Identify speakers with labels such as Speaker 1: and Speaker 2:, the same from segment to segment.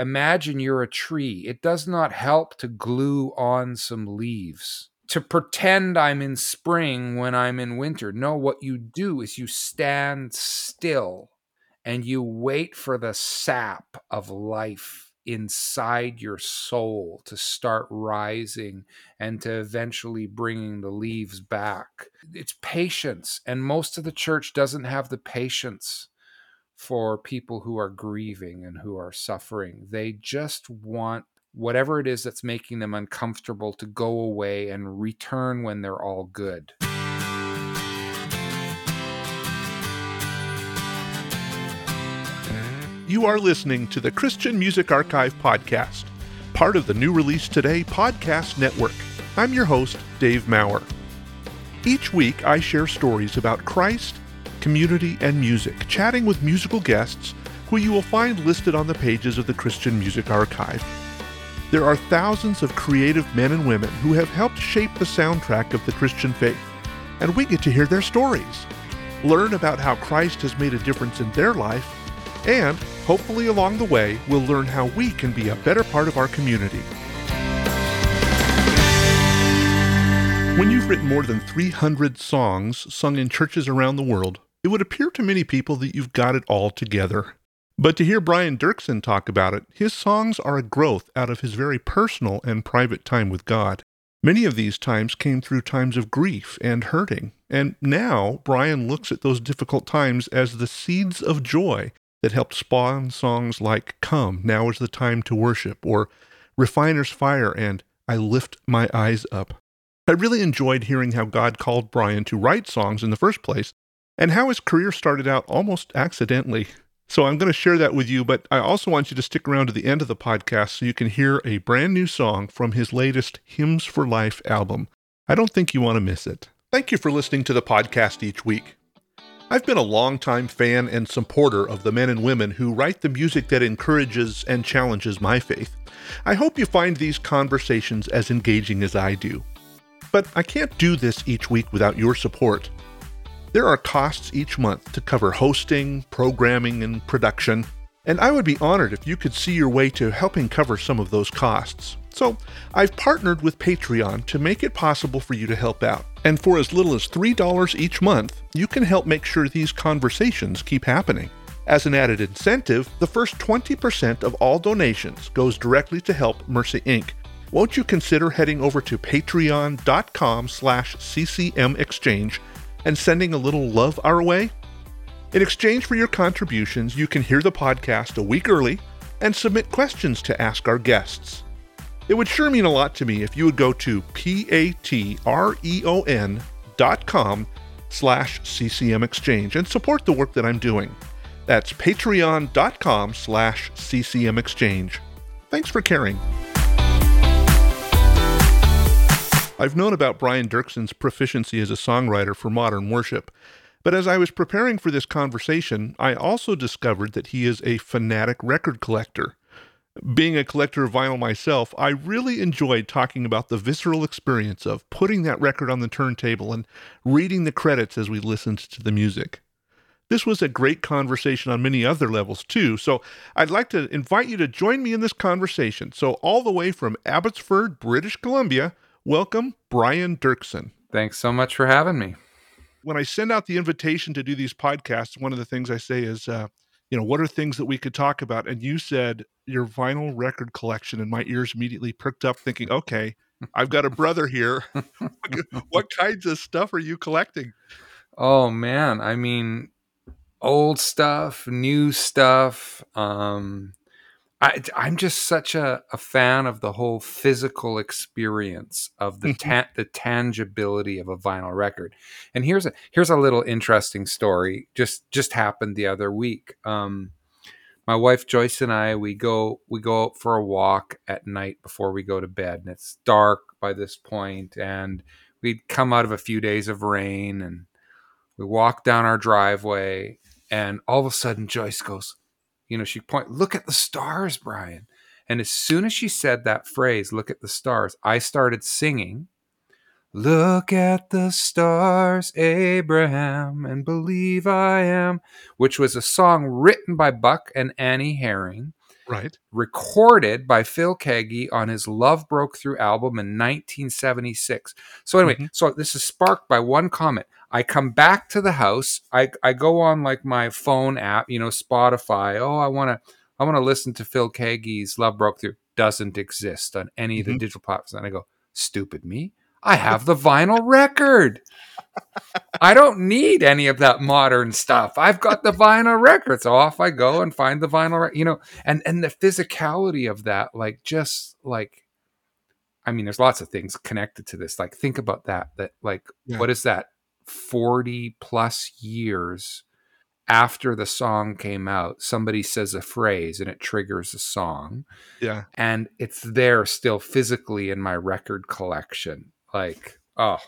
Speaker 1: imagine you're a tree. It does not help to glue on some leaves, to pretend I'm in spring when I'm in winter. No, what you do is you stand still and you wait for the sap of life inside your soul to start rising and to eventually bringing the leaves back. It's patience, and most of the church doesn't have the patience for people who are grieving and who are suffering. They just want whatever it is that's making them uncomfortable to go away and return when they're all good.
Speaker 2: You are listening to the Christian Music Archive podcast, part of the New Release Today podcast network. I'm your host, Dave Maurer. Each week, I share stories about Christ community, and music, chatting with musical guests who you will find listed on the pages of the Christian Music Archive. There are thousands of creative men and women who have helped shape the soundtrack of the Christian faith, and we get to hear their stories, learn about how Christ has made a difference in their life, and hopefully along the way, we'll learn how we can be a better part of our community. When you've written more than 300 songs sung in churches around the world, it would appear to many people that you've got it all together. But to hear Brian Doerksen talk about it, his songs are a growth out of his very personal and private time with God. Many of these times came through times of grief and hurting, and now Brian looks at those difficult times as the seeds of joy that helped spawn songs like Come, Now is the Time to Worship, or Refiner's Fire and I Lift My Eyes Up. I really enjoyed hearing how God called Brian to write songs in the first place and how his career started out almost accidentally. So I'm going to share that with you, but I also want you to stick around to the end of the podcast so you can hear a brand new song from his latest Hymns for Life album. I don't think you want to miss it. Thank you for listening to the podcast each week. I've been a longtime fan and supporter of the men and women who write the music that encourages and challenges my faith. I hope you find these conversations as engaging as I do. But I can't do this each week without your support. There are costs each month to cover hosting, programming, and production, and I would be honored if you could see your way to helping cover some of those costs. So, I've partnered with Patreon to make it possible for you to help out. And for as little as $3 each month, you can help make sure these conversations keep happening. As an added incentive, the first 20% of all donations goes directly to help Mercy Inc. Won't you consider heading over to patreon.com slash ccmexchange and sending a little love our way? In exchange for your contributions, you can hear the podcast a week early and submit questions to ask our guests. It would sure mean a lot to me if you would go to p-a-t-r-e-o-n dot com slash ccm exchange and support the work that I'm doing. That's patreon.com slash ccm exchange. Thanks for caring. I've known about Brian Doerksen's proficiency as a songwriter for modern worship, but as I was preparing for this conversation, I also discovered that he is a fanatic record collector. Being a collector of vinyl myself, I really enjoyed talking about the visceral experience of putting that record on the turntable and reading the credits as we listened to the music. This was a great conversation on many other levels too, so I'd like to invite you to join me in this conversation. So, all the way from Abbotsford, British Columbia, Welcome, Brian Doerksen.
Speaker 1: Thanks so much for having me.
Speaker 2: When I send out the invitation to do these podcasts, one of the things I say is, uh, you know, what are things that we could talk about? And you said your vinyl record collection, and my ears immediately pricked up, thinking, okay, I've got a brother here. what kinds of stuff are you collecting?
Speaker 1: Oh man, I mean, old stuff, new stuff. Um, I, I'm just such a, a fan of the whole physical experience of the mm-hmm. ta- the tangibility of a vinyl record. And here's a here's a little interesting story. Just just happened the other week. Um, my wife Joyce and I we go we go out for a walk at night before we go to bed, and it's dark by this point, and we'd come out of a few days of rain, and we walk down our driveway, and all of a sudden Joyce goes you know, she point, look at the stars, Brian. And as soon as she said that phrase, look at the stars, I started singing, Look at the stars, Abraham, and believe I am, which was a song written by Buck and Annie Herring
Speaker 2: Right.
Speaker 1: recorded by Phil Keaggy on his Love Broke Through album in 1976. So anyway,
Speaker 2: Mhm.
Speaker 1: so this is sparked by one comment. I come back to the house. I, I go on like my phone app, you know, Spotify. Oh, I want to I want to listen to Phil Keaggy's Love Broke Through. Doesn't exist on any of the
Speaker 2: Mhm.
Speaker 1: digital platforms. And I go, stupid me. I have the vinyl record. I don't need any of that modern stuff. I've got the vinyl record. So off I go and find the vinyl you know, and and the physicality of that, like just like I mean, there's lots of things connected to this. Like think about that. That like
Speaker 2: Yeah.
Speaker 1: what is that? 40 plus years after the song came out, somebody says a phrase and it triggers a song
Speaker 2: Yeah.
Speaker 1: and it's there still physically in my record collection. Like, oh,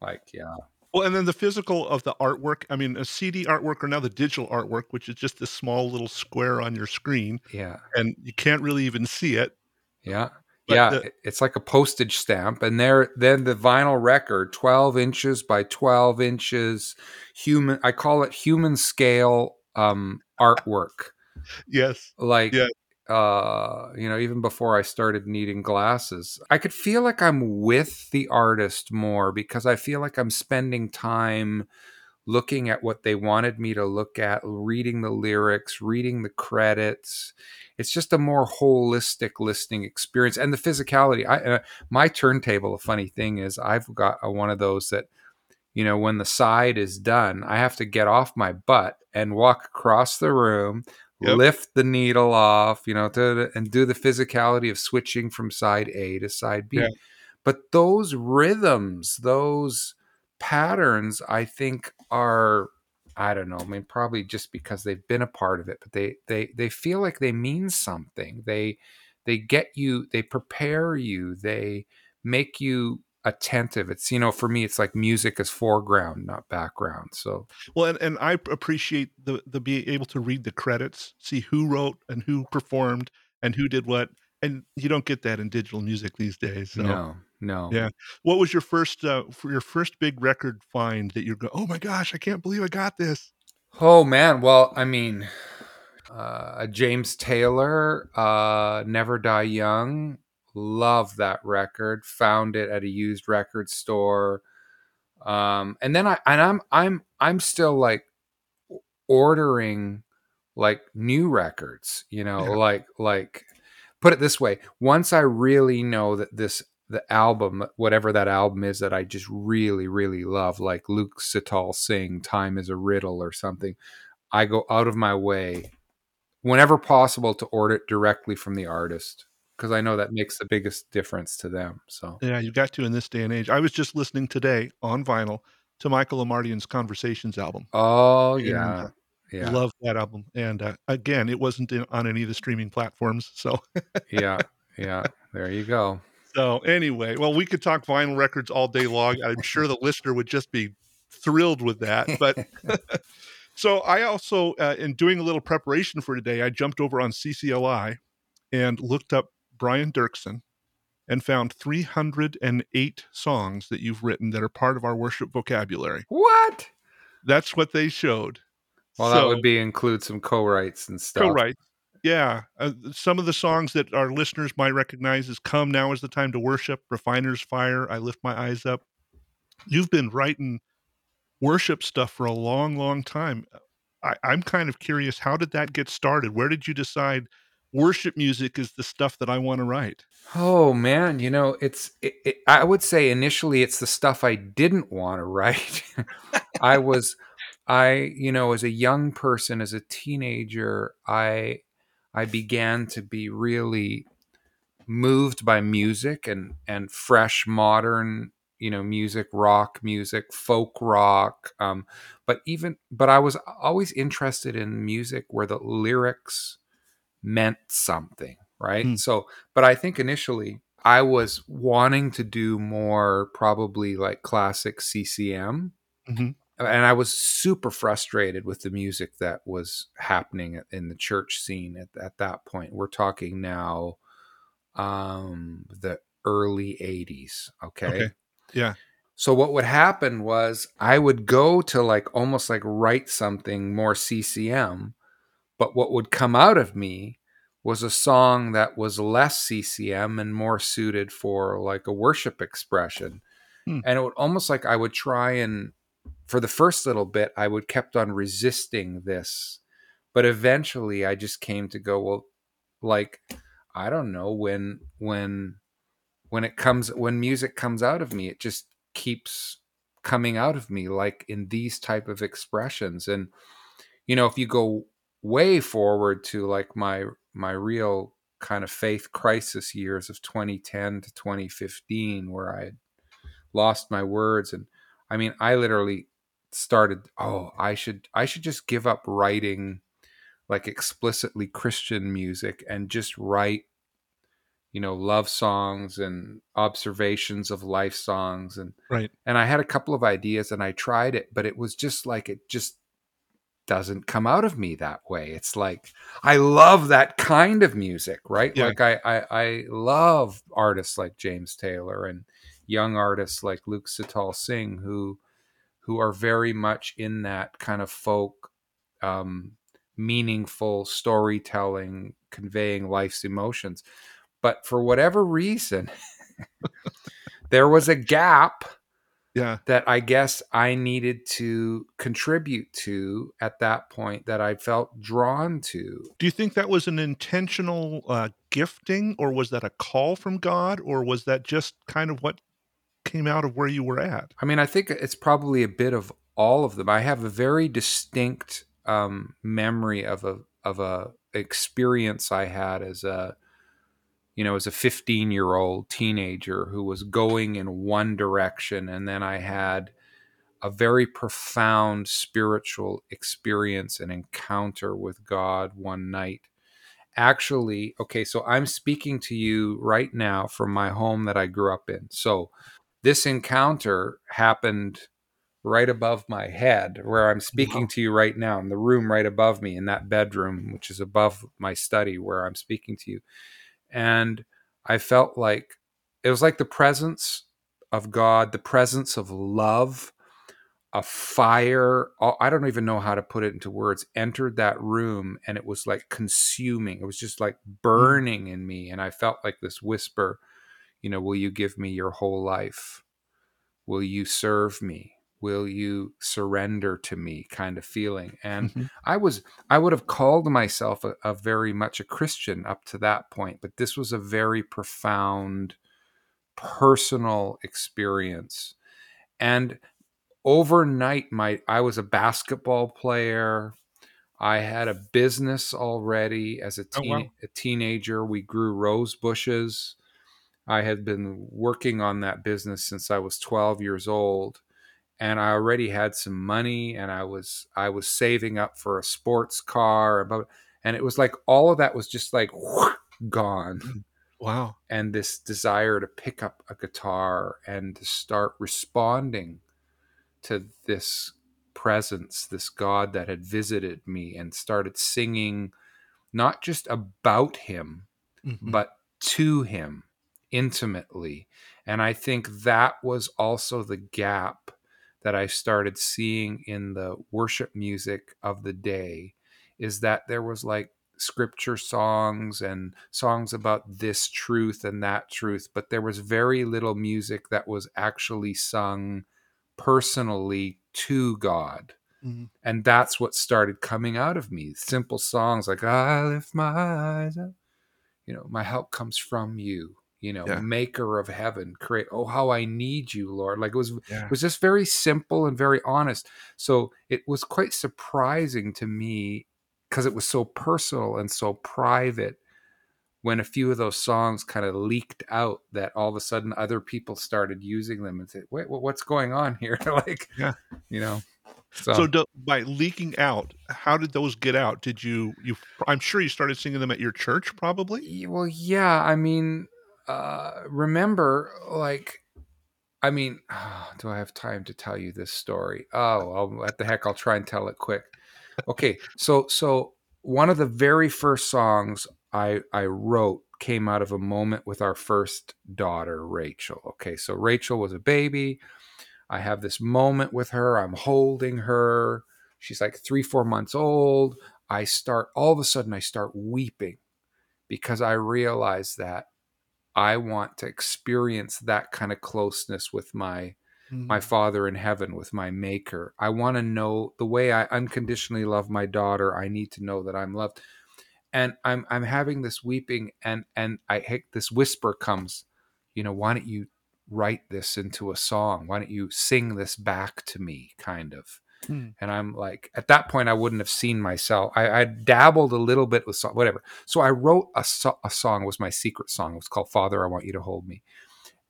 Speaker 1: like yeah.
Speaker 2: Well, and then the physical of the artwork. I mean, a CD artwork or now the digital artwork, which is just this small little square on your screen,
Speaker 1: Yeah.
Speaker 2: and you can't really even see it.
Speaker 1: Yeah.
Speaker 2: But
Speaker 1: yeah,
Speaker 2: the-
Speaker 1: it's like a postage stamp, and there, then the vinyl record, twelve inches by twelve inches, human. I call it human scale um, artwork.
Speaker 2: Yes.
Speaker 1: Like,
Speaker 2: Yeah.
Speaker 1: Uh, you know, even before I started needing glasses, I could feel like I'm with the artist more because I feel like I'm spending time looking at what they wanted me to look at, reading the lyrics, reading the credits. It's just a more holistic listening experience, and the physicality. I uh, my turntable. A funny thing is, I've got a, one of those that, you know, when the side is done, I have to get off my butt and walk across the room,
Speaker 2: Yep.
Speaker 1: lift the needle off, you know, to, and do the physicality of switching from side A to side B.
Speaker 2: Yeah.
Speaker 1: But those rhythms, those patterns i think are i don't know i mean probably just because they've been a part of it but they they they feel like they mean something they they get you they prepare you they make you attentive it's you know for me it's like music is foreground not background so
Speaker 2: Well, and, and I appreciate the the being able to read the credits, see who wrote and who performed and who did what, and you don't get that in digital music these days. So,
Speaker 1: no no
Speaker 2: Yeah. what was your first uh, for your first big record find that you're going? Oh my gosh, I can't believe I got this.
Speaker 1: Oh man, well, I mean, uh, James Taylor, uh, "Never Die Young," love that record. Found it at a used record store, um, and then I and I'm I'm I'm still like ordering like new records. You know,
Speaker 2: Yeah.
Speaker 1: like like put it this way: once I really know that this the album, whatever that album is that I just really, really love, like Luke Sital Singh "Time Is a Riddle" or something, I go out of my way whenever possible to order it directly from the artist because I know that makes the biggest difference to them. So
Speaker 2: Yeah, you got to in this day and age. I was just listening today on vinyl to Michael Omartian's Conversations album.
Speaker 1: oh
Speaker 2: And,
Speaker 1: yeah,
Speaker 2: uh,
Speaker 1: yeah,
Speaker 2: Love that album. And uh, again, it wasn't in, on any of the streaming platforms. So,
Speaker 1: yeah, yeah. There you go.
Speaker 2: so anyway, well, we could talk vinyl records all day long. I'm sure the listener would just be thrilled with that. But so I also, uh, in doing a little preparation for today, I jumped over on CCLI and looked up Brian Doerksen and found 308 songs that you've written that are part of our worship vocabulary.
Speaker 1: what?
Speaker 2: That's what they showed.
Speaker 1: Well, that would be include some co-writes and stuff.
Speaker 2: co-write. Yeah, uh, some of the songs that our listeners might recognize is "Come Now Is the Time to Worship," "Refiner's Fire," "I Lift My Eyes Up." You've been writing worship stuff for a long, long time. I, I'm kind of curious, how did that get started? Where did you decide worship music is the stuff that I want to write?
Speaker 1: Oh man, you know, it's it, it, I would say initially it's the stuff I didn't want to write. I was I, you know, as a young person as a teenager, I I began to be really moved by music and and fresh modern, you know, music, rock music, folk rock, um but even but I was always interested in music where the lyrics meant something, right?
Speaker 2: Hmm.
Speaker 1: So, but I think initially I was wanting to do more probably like classic CCM.
Speaker 2: Mhm.
Speaker 1: And I was super frustrated with the music that was happening in the church scene at, at that point. We're talking now um the early 80s, okay?
Speaker 2: Okay. Yeah.
Speaker 1: So what would happen was I would go to like almost like write something more CCM, but what would come out of me was a song that was less CCM and more suited for like a worship expression.
Speaker 2: Hmm.
Speaker 1: And it would almost like I would try and for the first little bit I would kept on resisting this. But eventually I just came to go well like I don't know when when when it comes when music comes out of me it just keeps coming out of me like in these type of expressions and you know if you go way forward to like my my real kind of faith crisis years of 2010 to 2015 where i had lost my words and i mean i literally started oh i should i should just give up writing like explicitly christian music and just write you know love songs and observations of life songs and
Speaker 2: Right.
Speaker 1: and I had a couple of ideas and I tried it but it was just like it just doesn't come out of me that way. It's like I love that kind of music right?
Speaker 2: Yeah.
Speaker 1: like I, I I love artists like James Taylor and young artists like Luke Sital Singh who who are very much in that kind of folk um meaningful storytelling conveying life's emotions. But for whatever reason there was a gap
Speaker 2: Yeah.
Speaker 1: that I guess I needed to contribute to at that point that I felt drawn to.
Speaker 2: Do you think that was an intentional uh, gifting, or was that a call from God, or was that just kind of what came out of where you were at?
Speaker 1: I mean, I think it's probably a bit of all of them. I have a very distinct um, memory of a of a experience I had as a you know as a 15 year old teenager who was going in one direction and then I had a very profound spiritual experience and encounter with God one night. Actually, okay, so I'm speaking to you right now from my home that I grew up in. So this encounter happened right above my head where I'm speaking
Speaker 2: Wow.
Speaker 1: to you right now in the room right above me in that bedroom, which is above my study where I'm speaking to you. And I felt like it was like the presence of God, the presence of love, a fire. I don't even know how to put it into words. Entered that room and it was like consuming. It was just like mm. burning in me. And I felt like this whisper, you know, will you give me your whole life? Will you serve me? Will you surrender to me? Kind of feeling. And
Speaker 2: Mhm.
Speaker 1: I was, I would have called myself a, a very much a Christian up to that point, but this was a very profound personal experience. And overnight, my I was a basketball player. I had a business already as a,
Speaker 2: Oh,
Speaker 1: teen,
Speaker 2: wow.
Speaker 1: a teenager. We grew rose bushes. I had been working on that business since I was 12 years old and I already had some money and I was I was saving up for a sports car but and it was like all of that was just like gone
Speaker 2: Wow.
Speaker 1: and this desire to pick up a guitar and to start responding to this presence this god that had visited me and started singing not just about him
Speaker 2: Mhm.
Speaker 1: but to him intimately. And I think that was also the gap that I started seeing in the worship music of the day is that there was like scripture songs and songs about this truth and that truth, but there was very little music that was actually sung personally to God.
Speaker 2: Mhm.
Speaker 1: And that's what started coming out of me. Simple songs like I lift my eyes up you know my help comes from you you know
Speaker 2: Yeah.
Speaker 1: maker of heaven create oh how i need you lord like it was
Speaker 2: Yeah.
Speaker 1: it was just very simple and very honest so it was quite surprising to me because it was so personal and so private when a few of those songs kind of leaked out that all of a sudden other people started using them and said wait wha- what's going on here like
Speaker 2: Yeah.
Speaker 1: you know so,
Speaker 2: So, do, by leaking out, how did those get out? Did you you? I'm sure you started singing them at your church, probably.
Speaker 1: Well, yeah. I mean, uh, remember, like, I mean, do I have time to tell you this story? Oh, well, what the heck? I'll try and tell it quick. Okay, so so one of the very first songs I I wrote came out of a moment with our first daughter, Rachel. Okay, so Rachel was a baby. I have this moment with her. I'm holding her. She's like three, four months old. I start all of a sudden. I start weeping because I realize that I want to experience that kind of closeness with my my
Speaker 2: Mm.
Speaker 1: father in heaven with my maker. I want to know the way i unconditionally love my daughter i need to know that i'm loved. And i'm i'm having this weeping and and i this whisper comes you know why don't you write this into a song? Why don't you sing this back to me? kind of
Speaker 2: Mm.
Speaker 1: and i'm like at that point i wouldn't have seen myself i, I dabbled a little bit with song, whatever so i wrote a, so- a song it was my secret song it was called father i want you to hold me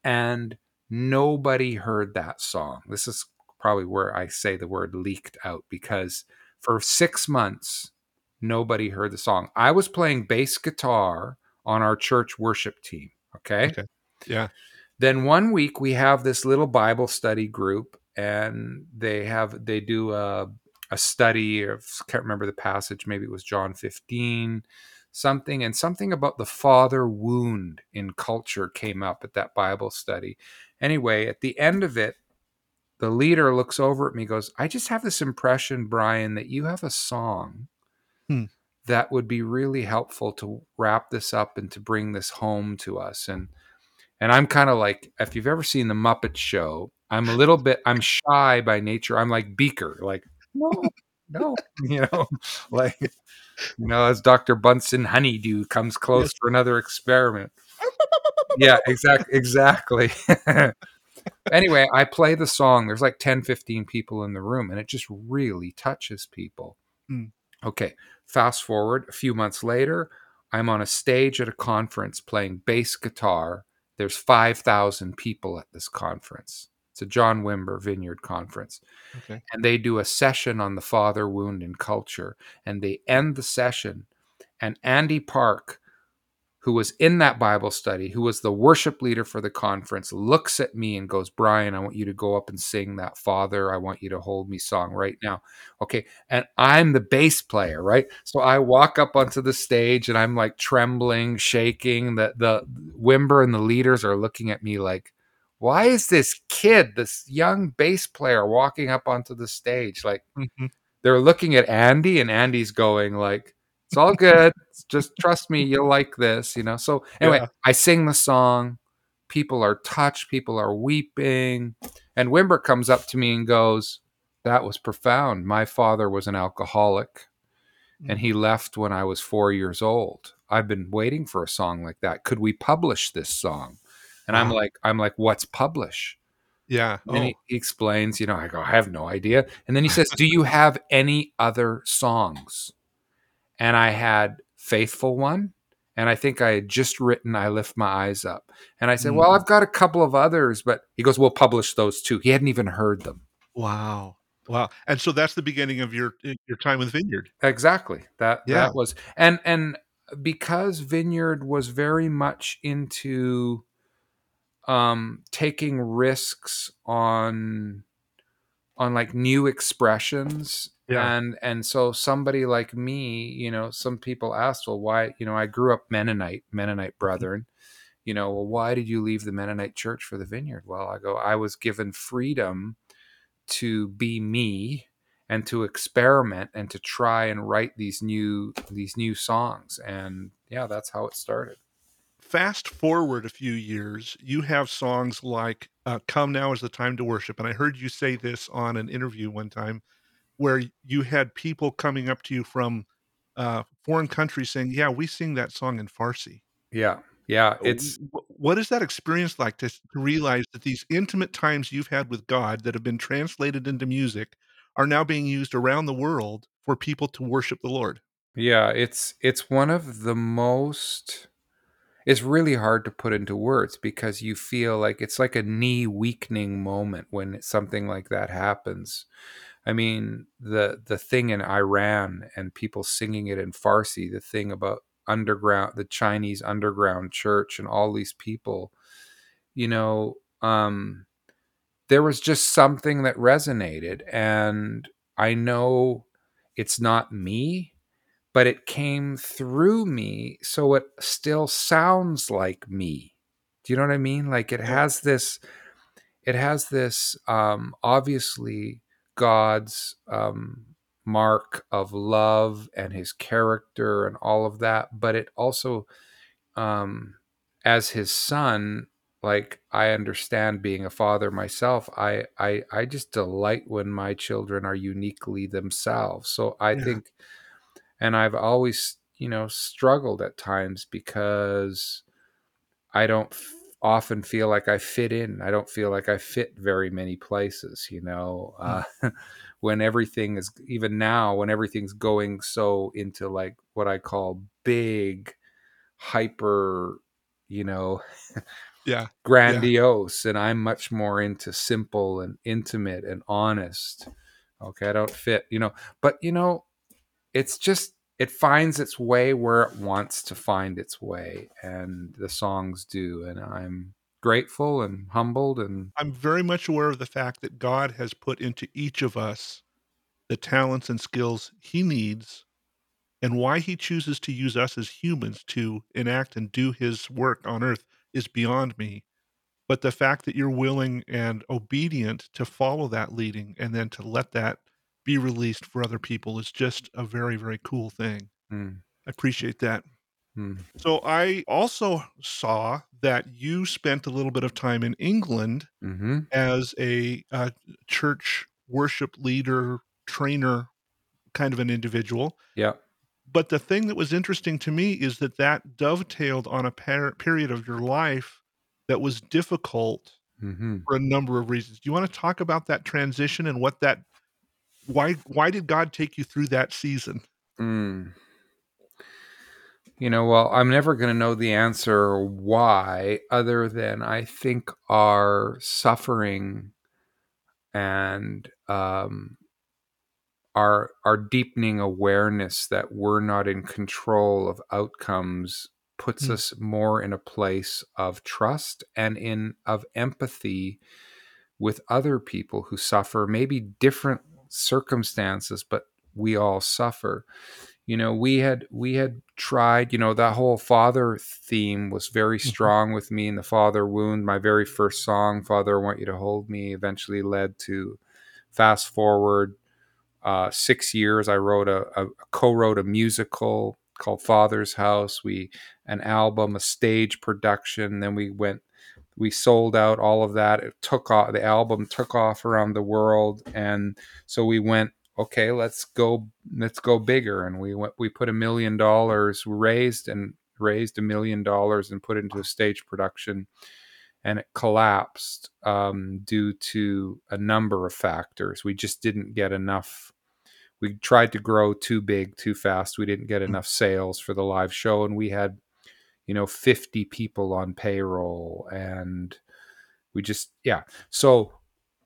Speaker 1: and nobody heard that song. This is probably where I say the word leaked out because for six months, nobody heard the song. I was playing bass guitar on our church worship team. Okay.
Speaker 2: Okay. Yeah.
Speaker 1: Then one week we have this little Bible study group and they have, they do a, a study of, can't remember the passage, maybe it was John 15 something and something about the father wound in culture came up at that bible study anyway at the end of it the leader looks over at me goes i just have this impression brian that you have a song
Speaker 2: Hmm.
Speaker 1: that would be really helpful to wrap this up and to bring this home to us and and i'm kind of like if you've ever seen the muppet show i'm a little bit i'm shy by nature i'm like beaker like no no. you know like you know as dr bunsen honeydew comes close
Speaker 2: Yes.
Speaker 1: for another experiment. Yeah exactly exactly. Anyway i play the song there's like 10 15 people in the room and it just really touches people.
Speaker 2: Mm.
Speaker 1: okay fast forward a few months later i'm on a stage at a conference playing bass guitar. There's 5000 people at this conference it's a john wimber vineyard conference.
Speaker 2: Okay.
Speaker 1: and they do a session on the father wound in culture. And they end the session. And andy park who was in that bible study who was the worship leader for the conference looks at me and goes brian i want you to go up and sing that father. I want you to hold me song right now. Okay. And i'm the bass player right? So i walk up onto the stage and i'm like trembling shaking. The the wimber and the leaders are looking at me like why is this kid this young bass player walking up onto the stage like
Speaker 2: Mhm.
Speaker 1: they're looking at Andy and Andy's going like, it's all good. Just trust me, you'll like this, you know. So anyway,
Speaker 2: Yeah.
Speaker 1: I sing the song. People are touched, people are weeping. And Wimber comes up to me and goes, That was profound. My father was an alcoholic and he left when I was four years old. I've been waiting for a song like that. Could we publish this song? And I'm like, I'm like, what's publish?
Speaker 2: Yeah.
Speaker 1: And
Speaker 2: Oh.
Speaker 1: he, he explains, you know, I go, I have no idea. And then he says, Do you have any other songs? And I had Faithful One. And I think I had just written I Lift My Eyes Up. And I said,
Speaker 2: Mm.
Speaker 1: Well, I've got a couple of others, but he goes, We'll publish those too. He hadn't even heard them.
Speaker 2: Wow. Wow. And so that's the beginning of your your time with Vineyard.
Speaker 1: Exactly. That
Speaker 2: Yeah.
Speaker 1: that was and and because Vineyard was very much into um taking risks on on like new expressions.
Speaker 2: Yeah.
Speaker 1: and and so somebody like me you know some people asked well why you know i grew up mennonite mennonite brethren. You know well why did you leave the mennonite church for the vineyard? Well i go i was given freedom to be me and to experiment and to try and write these new these new songs. And yeah that's how it started
Speaker 2: Fast forward a few years, you have songs like uh, Come Now is the Time to Worship. And I heard you say this on an interview one time where you had people coming up to you from uh, foreign countries saying, Yeah, we sing that song in Farsi.
Speaker 1: yeah yeah it's
Speaker 2: what is that experience like to, to realize that these intimate times you've had with God that have been translated into music are now being used around the world for people to worship the Lord?
Speaker 1: Yeah, it's it's one of the most it's really hard to put into words because you feel like it's like a knee weakening moment when something like that happens. I mean, the the thing in Iran and people singing it in Farsi, the thing about underground the Chinese underground church and all these people, you know, um there was just something that resonated and I know it's not me but it came through me so it still sounds like me do you know what i mean like it has this it has this um obviously god's um mark of love and his character and all of that but it also um, as his son, like I understand being a father myself, I I I just delight when my children are uniquely themselves. So I
Speaker 2: Yeah.
Speaker 1: think, and I've always you know struggled at times because I don't f- often feel like I fit in. I don't feel like I fit very many places. You know, uh, when everything is even now when everything's going so into like what I call big hyper you know
Speaker 2: Yeah.
Speaker 1: grandiose and i'm much more into simple and intimate and honest okay i don't fit you know but you know it's just it finds its way where it wants to find its way and the songs do and i'm grateful and humbled and
Speaker 2: I'm very much aware of the fact that God has put into each of us the talents and skills he needs and why he chooses to use us as humans to enact and do his work on earth is beyond me. But the fact that you're willing and obedient to follow that leading and then to let that be released for other people is just a very, very cool thing.
Speaker 1: mm,
Speaker 2: I appreciate that.
Speaker 1: mm,
Speaker 2: So I also saw that you spent a little bit of time in England
Speaker 1: mm-hmm.
Speaker 2: as a uh, church worship leader, trainer kind of an individual.
Speaker 1: yeah
Speaker 2: But the thing that was interesting to me is that that dovetailed on a per- period of your life that was difficult
Speaker 1: mm-hmm.
Speaker 2: for a number of reasons. Do you want to talk about that transition and what that why why did God take you through that season?
Speaker 1: Mm. You know, well, I'm never going to know the answer why, other than I think our suffering and um, our our deepening awareness that we're not in control of outcomes puts
Speaker 2: Hmm.
Speaker 1: us more in a place of trust and in of empathy with other people who suffer, maybe different circumstances, but we all suffer. You know we had we had tried you know that whole father theme was very
Speaker 2: Mhm.
Speaker 1: strong with me in the father wound. My very first song father i want you to hold me eventually led to fast forward uh, six years i wrote a, a co-wrote a musical called father's house. We an album a stage production then we went we sold out all of that. It took off the album took off around the world and so we went okay let's go let's go bigger and we went we put a million dollars raised and raised a million dollars and put it into a stage production and it collapsed um, due to a number of factors. We just didn't get enough we tried to grow too big too fast. We didn't get enough sales for the live show and we had you know 50 people on payroll and we just yeah. So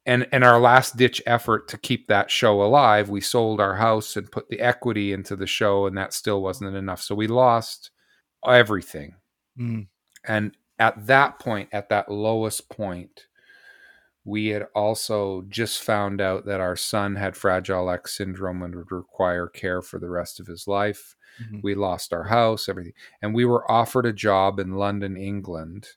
Speaker 1: and and our last ditch effort to keep that show alive we sold our house and put the equity into the show and that still wasn't enough. So we lost everything.
Speaker 2: Mm.
Speaker 1: and at that point at that lowest point we had also just found out that our son had fragile x syndrome and would require care for the rest of his life
Speaker 2: Mhm.
Speaker 1: we lost our house everything and we were offered a job in london england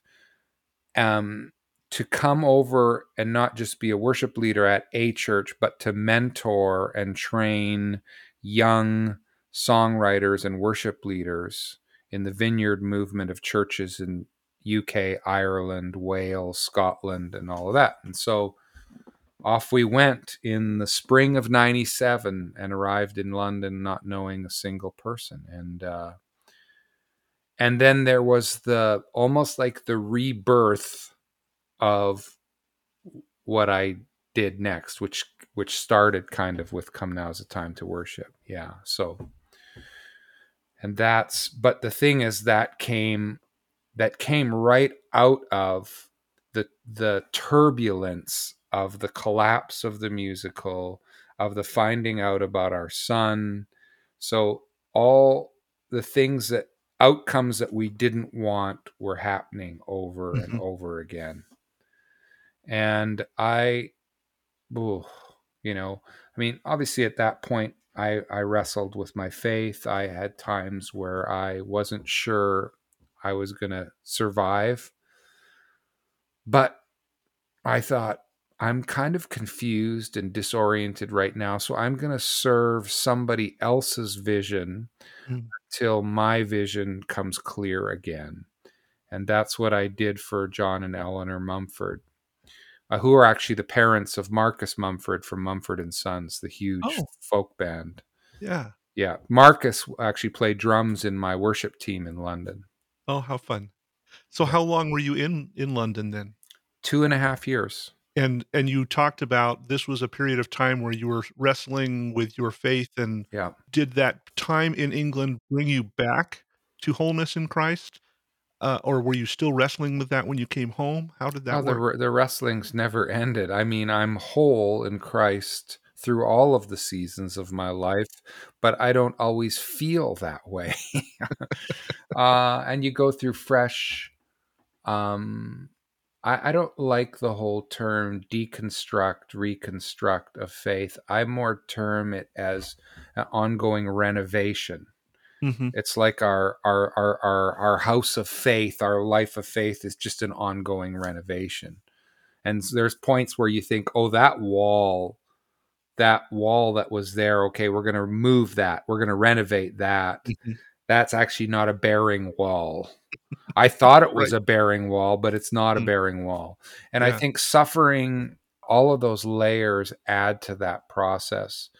Speaker 1: um, to come over and not just be a worship leader at a church but to mentor and train young songwriters and worship leaders in the vineyard movement of churches in uk ireland wales scotland and all of that and so off we went in the spring of 97 and arrived in london not knowing a single person. And uh, and then there was the almost like the rebirth of what i did next which which started kind of with come now's a time to worship. Yeah so and that's but the thing is that came that came right out of the the turbulence of the collapse of the musical of the finding out about our son. So all the things that outcomes that we didn't want were happening over and
Speaker 2: Mhm.
Speaker 1: over again. And i ooh, you know i mean obviously at that point i i wrestled with my faith. I had times where i wasn't sure i was going to survive. But i thought I'm kind of confused and disoriented right now. So I'm going to serve somebody else's vision
Speaker 2: Mm.
Speaker 1: till my vision comes clear again. And that's what I did for John and Eleanor Mumford, uh, who are actually the parents of Marcus Mumford from Mumford and Sons, the huge
Speaker 2: Oh.
Speaker 1: folk band.
Speaker 2: Yeah.
Speaker 1: Yeah, Marcus actually played drums in my worship team in London.
Speaker 2: Oh, how fun. So how long were you in in London then?
Speaker 1: Two and a half years.
Speaker 2: And and you talked about this was a period of time where you were wrestling with your faith and
Speaker 1: Yeah.
Speaker 2: did that time in England bring you back to wholeness in Christ? Uh, or were you still wrestling with that when you came home? How did that
Speaker 1: the,
Speaker 2: work?
Speaker 1: wr- the wrestling's never ended. I mean, I'm whole in Christ through all of the seasons of my life, but I don't always feel that way. uh, and you go through fresh. Um, I, I don't like the whole term deconstruct, reconstruct of faith. I more term it as an ongoing renovation.
Speaker 2: Mhm.
Speaker 1: It's like our our our our our house of faith, our life of faith is just an ongoing renovation. And there's points where you think, "Oh, that wall, that wall that was there, okay, we're going to remove that. We're going to renovate that.
Speaker 2: Mhm.
Speaker 1: That's actually not a bearing wall." I thought it was
Speaker 2: Right.
Speaker 1: a bearing wall, but it's not a
Speaker 2: Mm.
Speaker 1: bearing wall. And I think suffering all of those layers add to that process.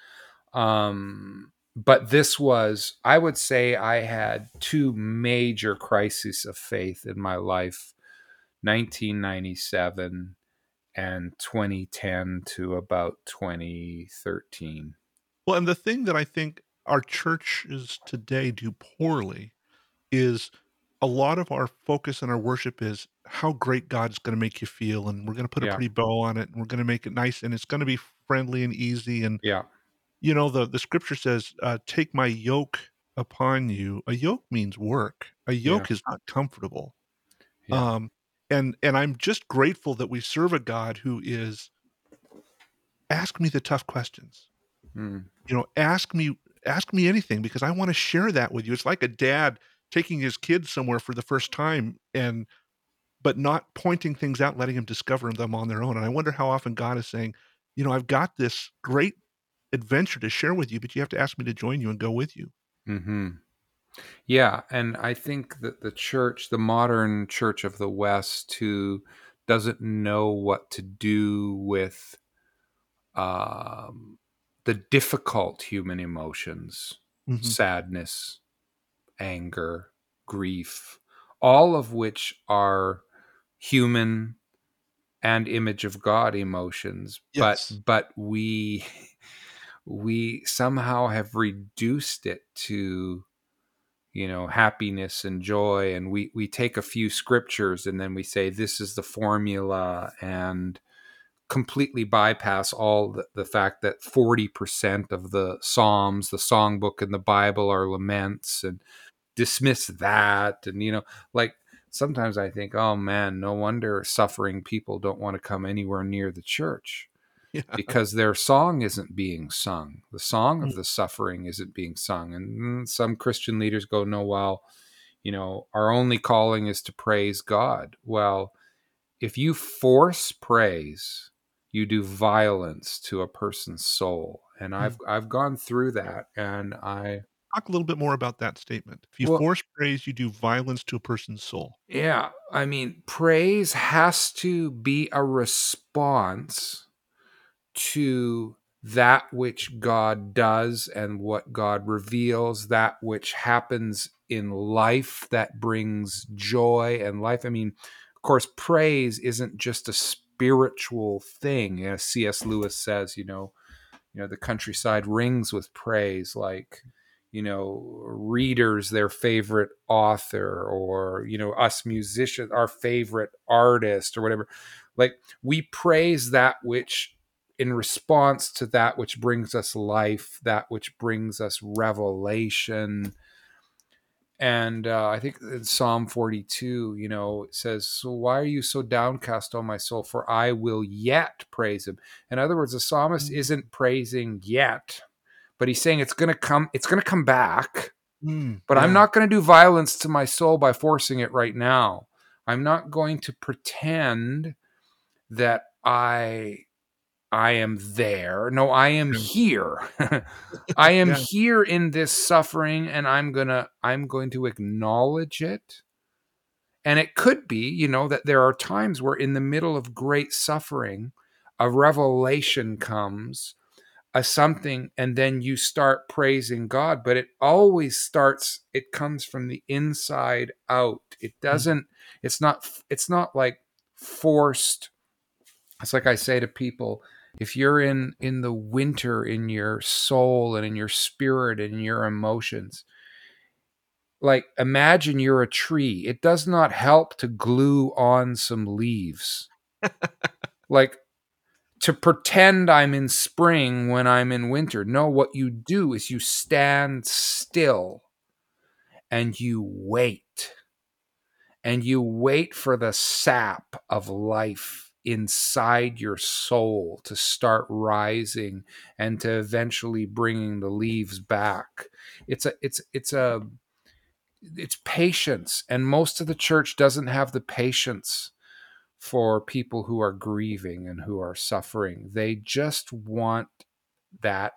Speaker 1: Um, but this was, I would say, I had two major crises of faith in my life 1997 and 2010 to about 2013.
Speaker 2: Well, and the thing that I think our churches today do poorly is a lot of our focus and our worship is how great God's going to make you feel, and we're going to put a
Speaker 1: Yeah.
Speaker 2: pretty bow on it, and we're going to make it nice, and it's going to be friendly and easy. And
Speaker 1: Yeah.
Speaker 2: you know, the the scripture says, uh, "Take my yoke upon you." A yoke means work. A yoke is not comfortable.
Speaker 1: Yeah.
Speaker 2: Um, and and I'm just grateful that we serve a God who is ask me the tough questions
Speaker 1: Mm.
Speaker 2: you know ask me ask me anything because i want to share that with you it's like a dad taking his kids somewhere for the first time and but not pointing things out letting them discover them on their own and i wonder how often god is saying you know i've got this great adventure to share with you but you have to ask me to join you and go with you
Speaker 1: Mm-hmm. Yeah, and I think that the church, the modern church of the West, who doesn't know what to do with um, the difficult human emotions,
Speaker 2: Mhm.
Speaker 1: sadness, anger, grief, all of which are human and image of God emotions,
Speaker 2: Yes.
Speaker 1: but but we we somehow have reduced it to you know happiness and joy and we we take a few scriptures and then we say this is the formula and completely bypass all the, the fact that 40% of the psalms the songbook and the bible are laments and dismiss that and you know like sometimes i think oh man no wonder suffering people don't want to come anywhere near the church
Speaker 2: yeah
Speaker 1: because their song isn't being sung. The song
Speaker 2: Mm.
Speaker 1: of the suffering isn't being sung. And mm, some Christian leaders go, no, well, you know, our only calling is to praise God. Well, if you force praise, you do violence to a person's soul. And hmm. I've I've gone through that and I
Speaker 2: talk a little bit more about that statement if you
Speaker 1: Well-
Speaker 2: force praise you do violence to a person's soul
Speaker 1: Yeah, I mean, praise has to be a response to that which God does and what God reveals, that which happens in life that brings joy and life. I mean, of course, praise isn't just a spiritual thing. As C.S. Lewis says, you know, you know, the countryside rings with praise, like you know readers their favorite author or you know us musicians our favorite artist or whatever like we praise that which in response to that which brings us life that which brings us revelation and uh, i think in psalm 42 you know it says so why are you so downcast o my soul for i will yet praise him in other words the psalmist
Speaker 2: Mm.
Speaker 1: isn't praising yet but he's saying it's going to come it's going to come back
Speaker 2: Mm,
Speaker 1: but I'm not going to do violence to my soul by forcing it right now. I'm not going to pretend that I I am there. No, I am here. I am
Speaker 2: Yeah.
Speaker 1: here in this suffering and I'm going to I'm going to acknowledge it. And it could be, you know, that there are times where in the middle of great suffering, a revelation comes, a something and then you start praising God, but it always starts it comes from the inside out. It mm. doesn't it's not it's not like forced it's like I say to people, if you're in in the winter in your soul and in your spirit and in your emotions, like imagine you're a tree. It does not help to glue on some leaves. like to pretend I'm in spring when I'm in winter. No, what you do is you stand still and you wait. And you wait for the sap of life inside your soul to start rising and to eventually bringing the leaves back. It's a it's it's a it's patience and most of the church doesn't have the patience for people who are grieving and who are suffering. They just want that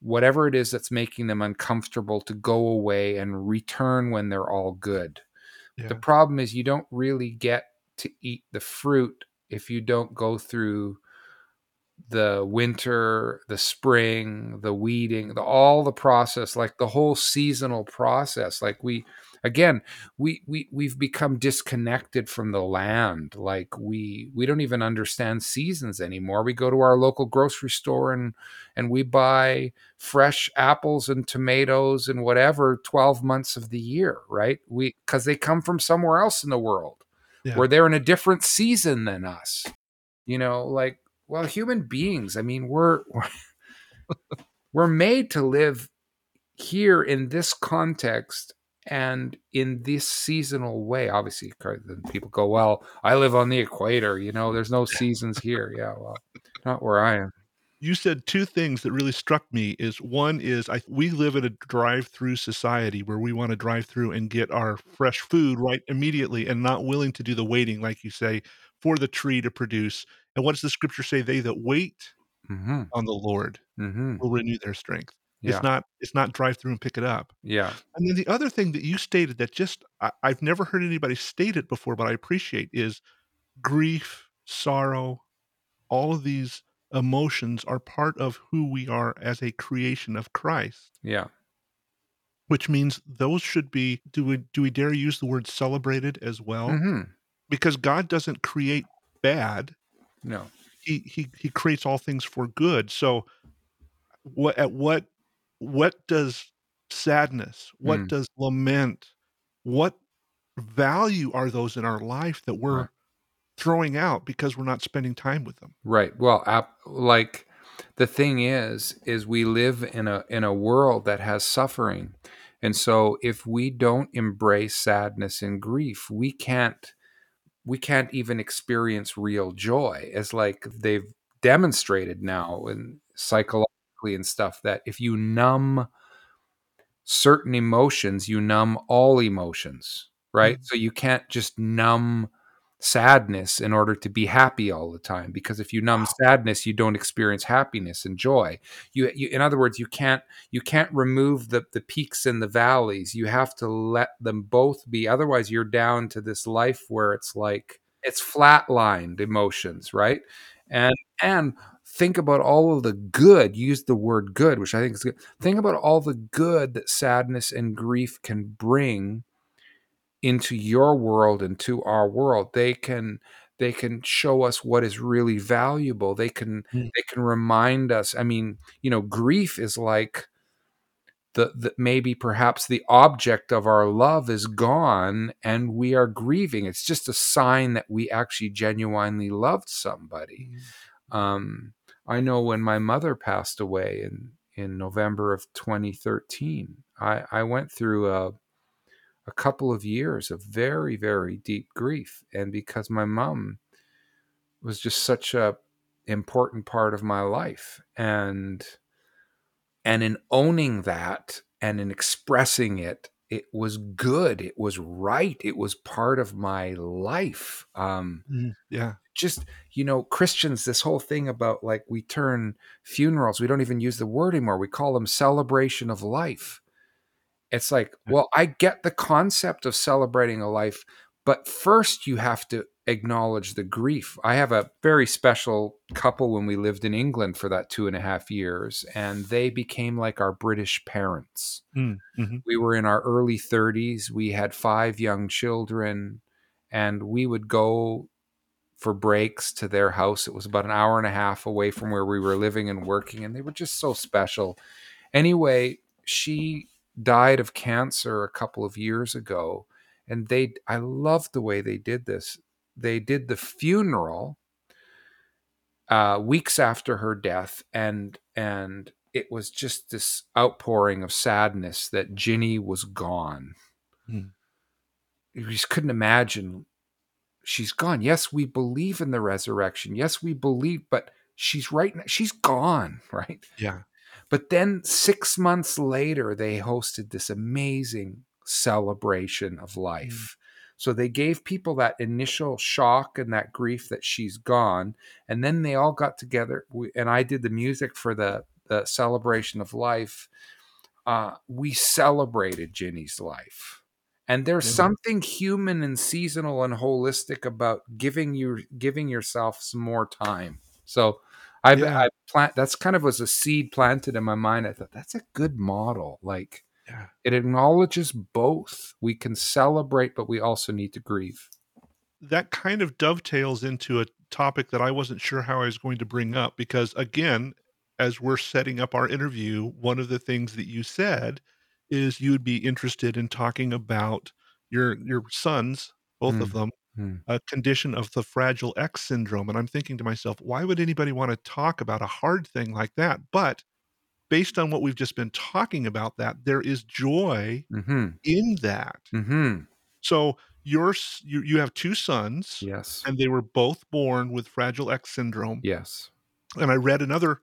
Speaker 1: whatever it is that's making them uncomfortable to go away and return when they're all good.
Speaker 2: Yeah.
Speaker 1: The problem is you don't really get to eat the fruit if you don't go through the winter, the spring, the weeding, the all the process, like the whole seasonal process. Like we again, we we we've become disconnected from the land. Like we we don't even understand seasons anymore. We go to our local grocery store and and we buy fresh apples and tomatoes and whatever 12 months of the year, right? We cuz they come from somewhere else in the world
Speaker 2: Yeah.
Speaker 1: where they're in a different season than us. You know, like well, human beings, I mean, we're we're, we're made to live here in this context and in this seasonal way. Obviously, then people go, "Well, I live on the equator, you know, there's no seasons here." Yeah, well, not where I am.
Speaker 2: You said 2 things that really struck me is one is I we live in a drive-through society where we wanna drive through and get our fresh food right immediately and not willing to do the waiting, like you say, for the tree to produce. And what does the scripture say? "They that wait
Speaker 1: Mhm.
Speaker 2: on the Lord
Speaker 1: Mhm.
Speaker 2: will renew their strength."
Speaker 1: Yeah.
Speaker 2: It's not it's not drive through and pick it up.
Speaker 1: Yeah.
Speaker 2: And then the other thing that you stated that just I I've never heard anybody state it before, but I appreciate is grief, sorrow, all of these emotions are part of who we are as a creation of Christ,
Speaker 1: Yeah.
Speaker 2: which means those should be do we do we dare use the word celebrated as well?
Speaker 1: Mhm.
Speaker 2: Because God doesn't create bad.
Speaker 1: No.
Speaker 2: He he he creates all things for good. So what at what what does sadness, what
Speaker 1: Mm.
Speaker 2: does lament, what value are those in our life that we're
Speaker 1: Right.
Speaker 2: Throwing out because we're not spending time with them?
Speaker 1: Right. Well, ap- like the thing is, is we live in a in a world that has suffering, and so if we don't embrace sadness and grief, we can't we can't even experience real joy. As like they've demonstrated now and psychologically and stuff that if you numb certain emotions, you numb all emotions, right?
Speaker 2: Mhm.
Speaker 1: So you can't just numb sadness in order to be happy all the time because if you numb sadness you don't experience happiness and joy. You, you in other words you can't you can't remove the the peaks and the valleys. You have to let them both be. Otherwise you're down to this life where it's like it's flatlined emotions right? And and think about all of the good use the word good which i think is good. Think about all the good that sadness and grief can bring into your world and to our world they can they can show us what is really valuable. They can
Speaker 2: Mm.
Speaker 1: they can remind us i mean you know grief is like the, the maybe perhaps the object of our love is gone and we are grieving. It's just a sign that we actually genuinely loved somebody. Um, I know when my mother passed away in in November of 2013, I, I went through a a couple of years of very very deep grief, and because my mom was just such a important part of my life, and and in owning that and in expressing it it was good it was right it was part of my life um
Speaker 2: Mm, yeah.
Speaker 1: just you know christians this whole thing about like we turn funerals we don't even use the word anymore we call them celebration of life it's like well i get the concept of celebrating a life but first you have to acknowledge the grief. I have a very special couple when we lived in england for that two and a half years and they became like our british parents.
Speaker 2: Mm, mhm.
Speaker 1: we were in our early 30s we had five young children and we would go for breaks to their house. It was about an hour and a half away from where we were living and working and they were just so special. Anyway she died of cancer a couple of years ago and they i loved the way they did this they did the funeral uh, weeks after her death and and it was just this outpouring of sadness that Ginny was gone.
Speaker 2: Hmm.
Speaker 1: You just couldn't imagine she's gone. Yes, we believe in the resurrection. Yes, we believe, but she's right now. She's gone, right?
Speaker 2: Yeah.
Speaker 1: But then six months later, they hosted this amazing celebration of life. So they gave people that initial shock and that grief that she's gone, and then they all got together. And I did the music for the the celebration of life. Uh, we celebrated Ginny's life, and there's
Speaker 2: Yeah.
Speaker 1: something human and seasonal and holistic about giving you giving yourself some more time. So I've,
Speaker 2: Yeah.
Speaker 1: I plant that's kind of was a seed planted in my mind. I thought that's a good model. Like
Speaker 2: Yeah.
Speaker 1: it acknowledges both. We can celebrate, but we also need to grieve.
Speaker 2: that kind of dovetails into a topic that I wasn't sure how I was going to bring up because, again, as we're setting up our interview, one of the things that you said is you would be interested in talking about your your sons, both of
Speaker 1: Mm,
Speaker 2: them,
Speaker 1: mm.
Speaker 2: a condition of the fragile X syndrome. And I'm thinking to myself, why would anybody want to talk about a hard thing like that? But based on what we've just been talking about, that there is joy
Speaker 1: Mm-hmm.
Speaker 2: in that.
Speaker 1: Mm-hmm.
Speaker 2: So your you you have two sons
Speaker 1: Yes.
Speaker 2: and they were both born with Fragile X syndrome.
Speaker 1: Yes.
Speaker 2: And I read another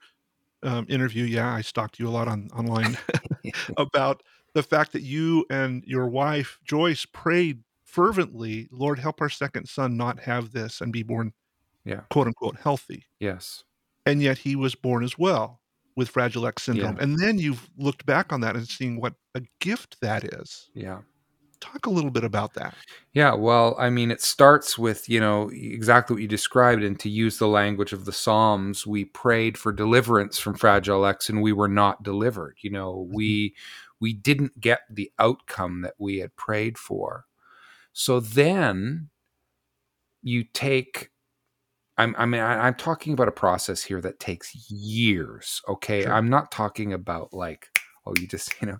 Speaker 2: um, interview. Yeah, I stalked you a lot on online about the fact that you and your wife Joyce prayed fervently, "Lord, help our second son not have this and be born,
Speaker 1: Yeah.
Speaker 2: quote unquote, healthy."
Speaker 1: Yes.
Speaker 2: And yet he was born as well with Fragile X syndrome.
Speaker 1: Yeah.
Speaker 2: And then you've looked back on that and seen what a gift that is.
Speaker 1: Yeah.
Speaker 2: Talk a little bit about that.
Speaker 1: Yeah, well, I mean, it starts with, you know, exactly what you described. And to use the language of the Psalms, we prayed for deliverance from Fragile X and we were not delivered. You know, mm-hmm. we we didn't get the outcome that we had prayed for. So then you take I'm, I mean, I, I'm talking about a process here that takes years. Okay.
Speaker 2: Sure.
Speaker 1: I'm not talking about like, oh, you just, you know.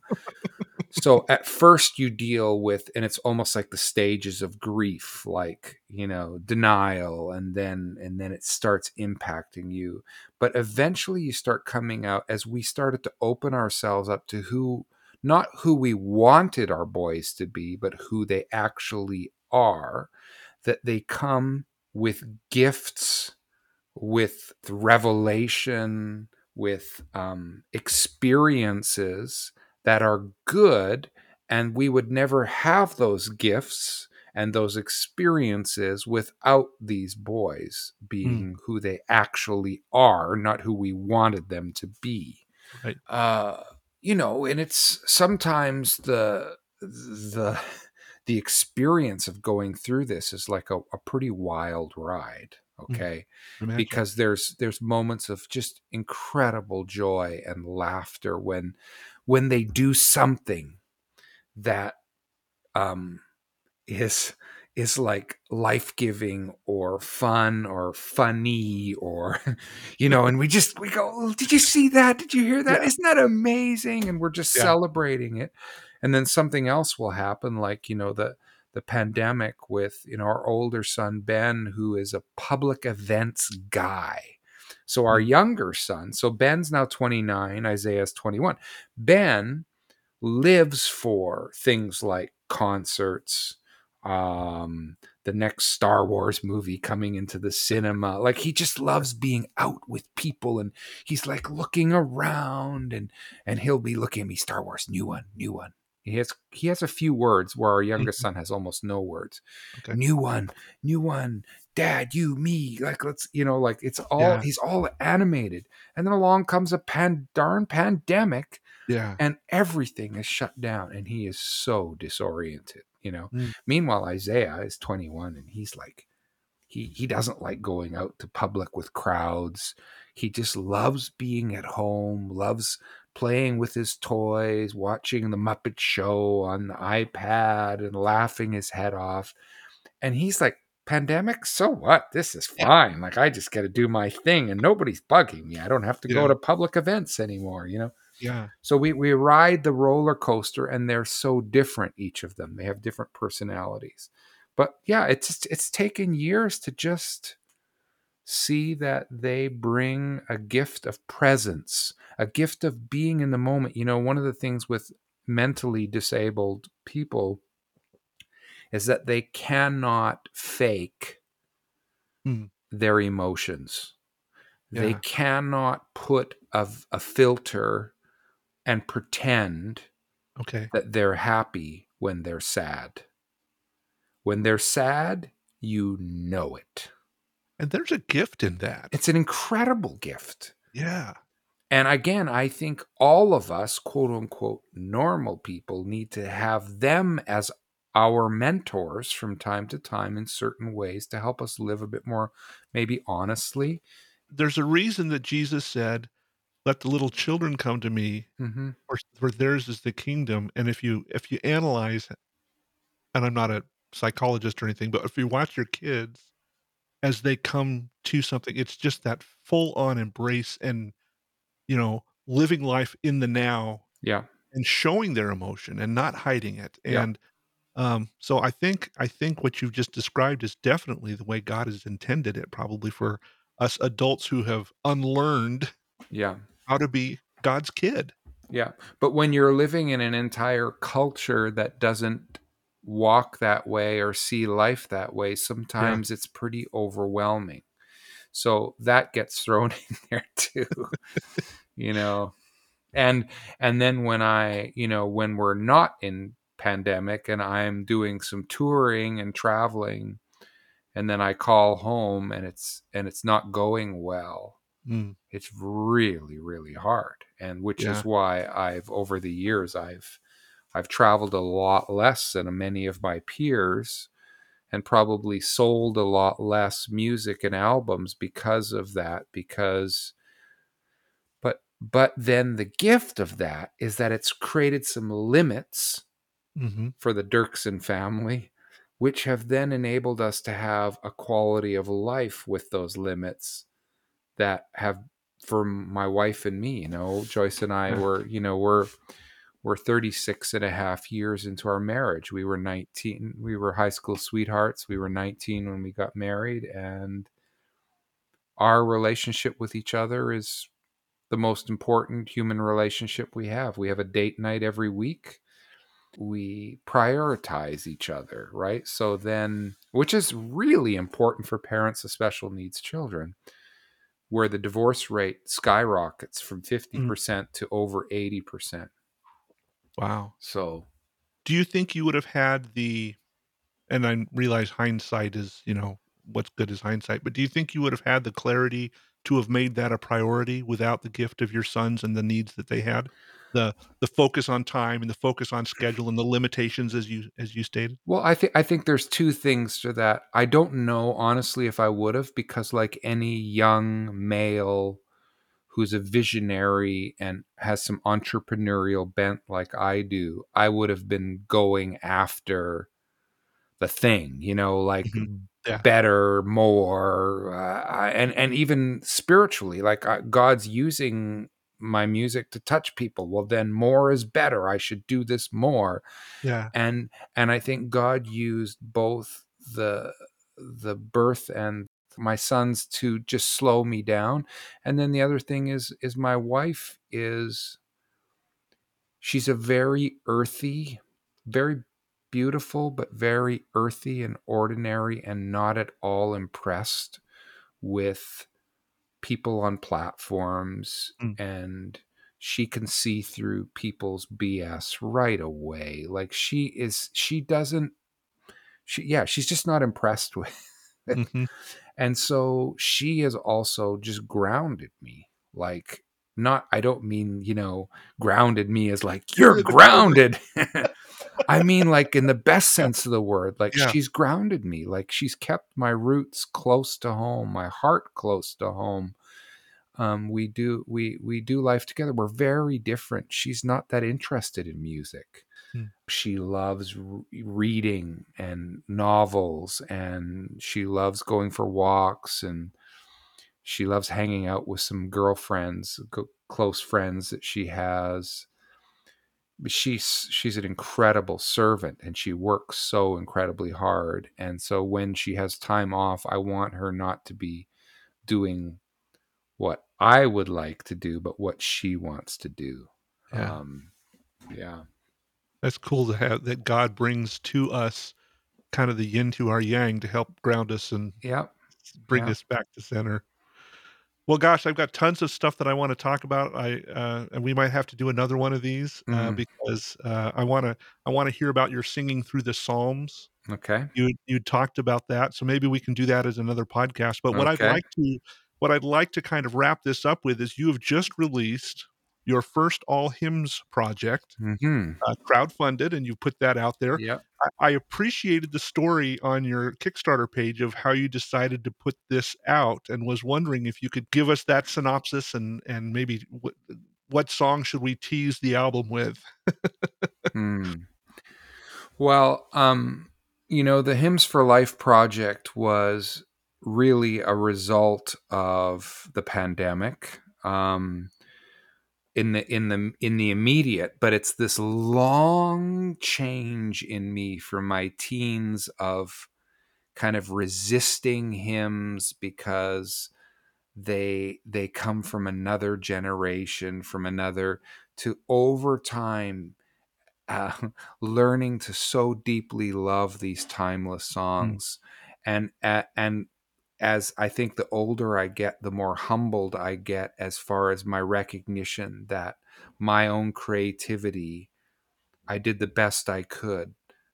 Speaker 1: so at first you deal with, and it's almost like the stages of grief, like, you know, denial, and then, and then it starts impacting you. But eventually you start coming out as we started to open ourselves up to who, not who we wanted our boys to be, but who they actually are, that they come with gifts, with revelation, with um, experiences that are good. And we would never have those gifts and those experiences without these boys being who they actually are, not who we wanted them to be.
Speaker 2: Right.
Speaker 1: Uh, you know, and it's sometimes the the the experience of going through this is like a, a pretty wild ride okay
Speaker 2: Imagine.
Speaker 1: because there's there's moments of just incredible joy and laughter when when they do something that um is is like life-giving or fun or funny or you know and we just we go oh, did you see that? Did you hear that?
Speaker 2: Yeah.
Speaker 1: not that amazing? And we're just
Speaker 2: Yeah.
Speaker 1: celebrating it. And then something else will happen like you know the the pandemic with you know our older son ben who is a public events guy. So our mm. younger son so ben's now 29 isaiah's 21 ben lives for things like concerts um the next star wars movie coming into the cinema like he just loves being out with people and he's like looking around and and he'll be looking at me star wars new one new one He has he has a few words where our youngest son has almost no words.
Speaker 2: Okay.
Speaker 1: New one, new one, dad, you, me. Like let's you know, like it's all
Speaker 2: Yeah.
Speaker 1: he's all animated. And then along comes a pan darn pandemic
Speaker 2: Yeah.
Speaker 1: and everything is shut down and he is so disoriented you know?
Speaker 2: Mm.
Speaker 1: meanwhile isaiah is 21 and he's like he he doesn't like going out to public with crowds. He just loves being at home loves playing with his toys watching the muppet show on the ipad and laughing his head off. And he's like pandemic? So what? This is fine. Like i just got to do my thing and nobody's bugging me. I don't have to
Speaker 2: Yeah.
Speaker 1: go to public events anymore you know
Speaker 2: Yeah.
Speaker 1: so we we ride the roller coaster, and they're so different each of them. They have different personalities. But yeah, it's it's taken years to just see that they bring a gift of presence, a gift of being in the moment. You know, one of the things with mentally disabled people is that they cannot fake
Speaker 2: Hmm.
Speaker 1: their emotions. They cannot put a, a filter and pretend
Speaker 2: Okay.
Speaker 1: that they're happy when they're sad. When they're sad, you know it.
Speaker 2: And there's a gift in that.
Speaker 1: It's an incredible gift.
Speaker 2: Yeah.
Speaker 1: And again, I think all of us, quote unquote, normal people, need to have them as our mentors from time to time in certain ways to help us live a bit more, maybe honestly.
Speaker 2: There's a reason that Jesus said, "Let the little children come to me,
Speaker 1: hmm
Speaker 2: for, for theirs is the kingdom." And if you if you analyze, and I'm not a psychologist or anything, but if you watch your kids as they come to something, it's just that full on embrace and you know living life in the now
Speaker 1: Yeah.
Speaker 2: and showing their emotion and not hiding it.
Speaker 1: Yeah.
Speaker 2: And um, so I think I think what you've just described is definitely the way God has intended it, probably for us adults who have unlearned
Speaker 1: Yeah.
Speaker 2: How to be God's kid.
Speaker 1: Yeah. But when you're living in an entire culture that doesn't walk that way or see life that way, sometimes it's pretty overwhelming. So that gets thrown in there too. you know. And and then when I, you know, when we're not in pandemic and I'm doing some touring and traveling and then I call home and it's and it's not going well
Speaker 2: Mm,
Speaker 1: it's really really hard and which
Speaker 2: Yeah.
Speaker 1: is why i've over the years i've i've traveled a lot less than many of my peers and probably sold a lot less music and albums because of that because but but then the gift of that is that it's created some limits
Speaker 2: mhm.
Speaker 1: for the Doerksen family, which have then enabled us to have a quality of life with those limits that have for my wife and me, you know, Joyce and I
Speaker 2: uh-huh.
Speaker 1: were, you know, we're we're 36 and a half years into our marriage. We were 19, we were high school sweethearts. We were 19 when we got married and our relationship with each other is the most important human relationship we have. We have a date night every week we prioritize each other, right? So then, which is really important for parents of special needs children, where the divorce rate skyrockets from 50% mm. to over 80%.
Speaker 2: Wow.
Speaker 1: So,
Speaker 2: Do you think you would have had the and I realize hindsight is, you know, what's good is hindsight, but do you think you would have had the clarity to have made that a priority without the gift of your sons and the needs that they had? The the focus on time and the focus on schedule and the limitations as you as you stated?
Speaker 1: well, I think I think there's two things to that. I don't know honestly if I would have because like any young male who's a visionary and has some entrepreneurial bent like I do, I would have been going after the thing, you know, like
Speaker 2: Mhm. Yeah.
Speaker 1: better, more, uh, and and even spiritually, like uh, God's using my music to touch people. Well, then more is better. I should do this more,
Speaker 2: Yeah.
Speaker 1: and and I think God used both the the birth and my sons to just slow me down and then the other thing is is my wife is she's a very earthy very beautiful but very earthy and ordinary and not at all impressed with people on platforms
Speaker 2: Mm.
Speaker 1: and she can see through people's BS right away. Like she is, she doesn't, she, yeah, she's just not impressed with it.
Speaker 2: Mhm.
Speaker 1: And so she has also just grounded me. Like, not, I don't mean, you know, grounded me as like, you're grounded. I mean, like, in the best sense of the word, like,
Speaker 2: Yeah.
Speaker 1: she's grounded me. Like, she's kept my roots close to home, my heart close to home. Um, we do we we do life together. We're very different. She's not that interested in music.
Speaker 2: Hmm.
Speaker 1: She loves re- reading and novels, and she loves going for walks, and she loves hanging out with some girlfriends, go, close friends that she has. She's she's an incredible servant, and she works so incredibly hard. And so when she has time off, I want her not to be doing what I would like to do, but what she wants to do.
Speaker 2: Yeah.
Speaker 1: Um, yeah.
Speaker 2: That's cool to have that God brings to us kind of the yin to our yang to help ground us and
Speaker 1: Yep.
Speaker 2: bring
Speaker 1: Yeah.
Speaker 2: us back to center. Well, gosh, I've got tons of stuff that I want to talk about. I uh, and we might have to do another one of these uh,
Speaker 1: Mhm.
Speaker 2: because uh, I want to I want to hear about your singing through the Psalms.
Speaker 1: Okay.
Speaker 2: You you talked about that, so maybe we can do that as another podcast. But what
Speaker 1: Okay.
Speaker 2: I'd like to what I'd like to kind of wrap this up with is you have just released your first all hymns project,
Speaker 1: hmm
Speaker 2: uh, crowdfunded, and you put that out there.
Speaker 1: Yep.
Speaker 2: I, I appreciated the story on your Kickstarter page of how you decided to put this out, and was wondering if you could give us that synopsis and and maybe what what song should we tease the album with?
Speaker 1: Hmm. Well, um, you know, the Hymns for Life project was really a result of the pandemic. Um, in the in the in the immediate, but it's this long change in me from my teens of kind of resisting hymns because they they come from another generation from another to over time uh, learning to so deeply love these timeless songs. And uh, and as i think the older i get the more humbled i get as far as my recognition that my own creativity i did the best i could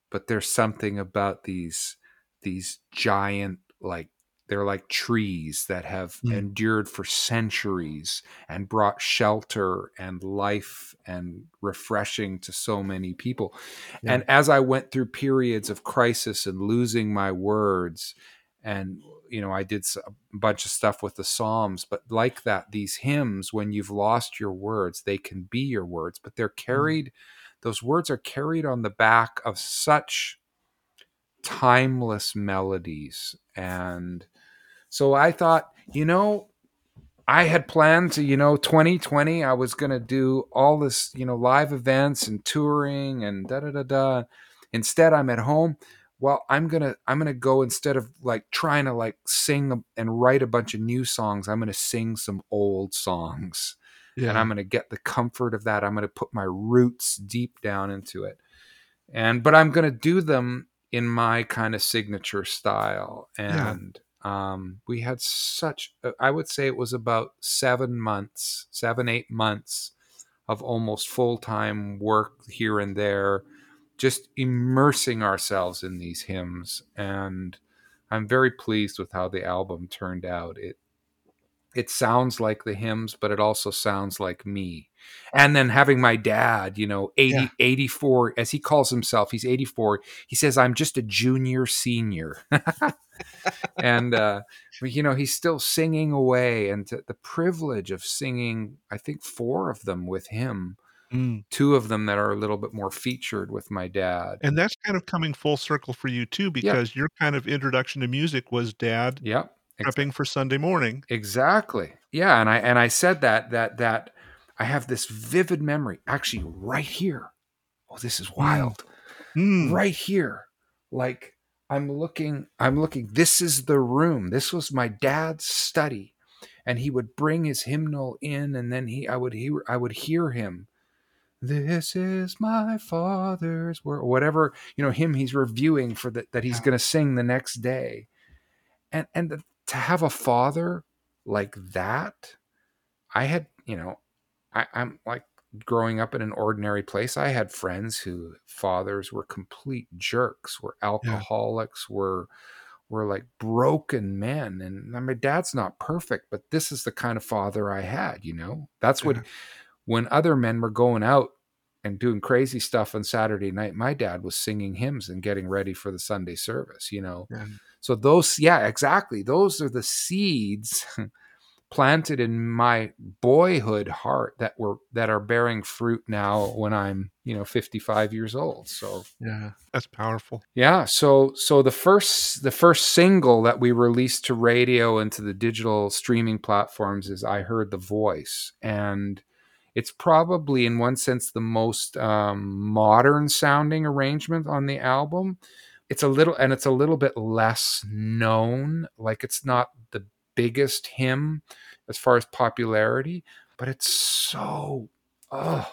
Speaker 1: but there's something about these these giant like they're like trees that have
Speaker 2: Mm.
Speaker 1: endured for centuries and brought shelter and life and refreshing to so many people.
Speaker 2: Yeah.
Speaker 1: And as I went through periods of crisis and losing my words, and you know, I did a bunch of stuff with the Psalms, but like that, these hymns, when you've lost your words, they can be your words, but they're mm-hmm. carried, those words are carried on the back of such timeless melodies. And so I thought, you know, I had planned to, you know, 2020, I was going to do all this, you know, live events and touring and da da da da. Instead, I'm at home. Well, I'm going to, I'm to go instead of like trying to like sing and write a bunch of new songs, I'm going to sing some old songs
Speaker 2: Yeah,
Speaker 1: and I'm going to get the comfort of that. I'm going to put my roots deep down into it. And but I'm going to do them in my kind of signature style.
Speaker 2: Yeah.
Speaker 1: And um, we had such uh, I would say it was about 7 months, 7 8 months of almost full-time work here and there just immersing ourselves in these hymns and I'm very pleased with how the album turned out. It it sounds like the hymns, but it also sounds like me. And then having my dad, you know, 80,
Speaker 2: Yeah.
Speaker 1: 84, as he calls himself, he's 84. He says, I'm just a junior senior. and, uh, you know, he's still singing away. And the privilege of singing, I think, four of them with him,
Speaker 2: Mm.
Speaker 1: two of them that are a little bit more featured with my dad.
Speaker 2: And that's kind of coming full circle for you too, because your kind of introduction to music was dad
Speaker 1: Yep.
Speaker 2: prepping for Sunday morning.
Speaker 1: Exactly. Yeah, and I and I said that that that I have this vivid memory actually right here. Oh, this is wild.
Speaker 2: Mm.
Speaker 1: Right here. Like I'm looking I'm looking this is the room. This was my dad's study. And he would bring his hymnal in and then he I would hear I would hear him this is my father's word, or whatever you know him he's reviewing for that that he's
Speaker 2: Yeah.
Speaker 1: going to sing the next day, and and the, to have a father like that, I had you know
Speaker 3: I, I'm like growing up in an ordinary place. I had friends who fathers were complete jerks, were alcoholics, yeah. were were like broken men. And my dad's not perfect, but this is the kind of father I had, you know? That's what, when other men were going out and doing crazy stuff on Saturday night, my dad was singing hymns and getting ready for the Sunday service, you know? Yeah. So those, yeah, exactly. Those are the seeds planted in my boyhood heart that were that are bearing fruit now when I'm, you know, 55 years old. So
Speaker 2: Yeah, that's powerful.
Speaker 3: Yeah, so so the first the first single that we released to radio and to the digital streaming platforms is I Heard the Voice and it's probably in one sense the most um, modern sounding arrangement on the album. It's a little and it's a little bit less known like it's not the biggest hymn as far as popularity, but it's so oh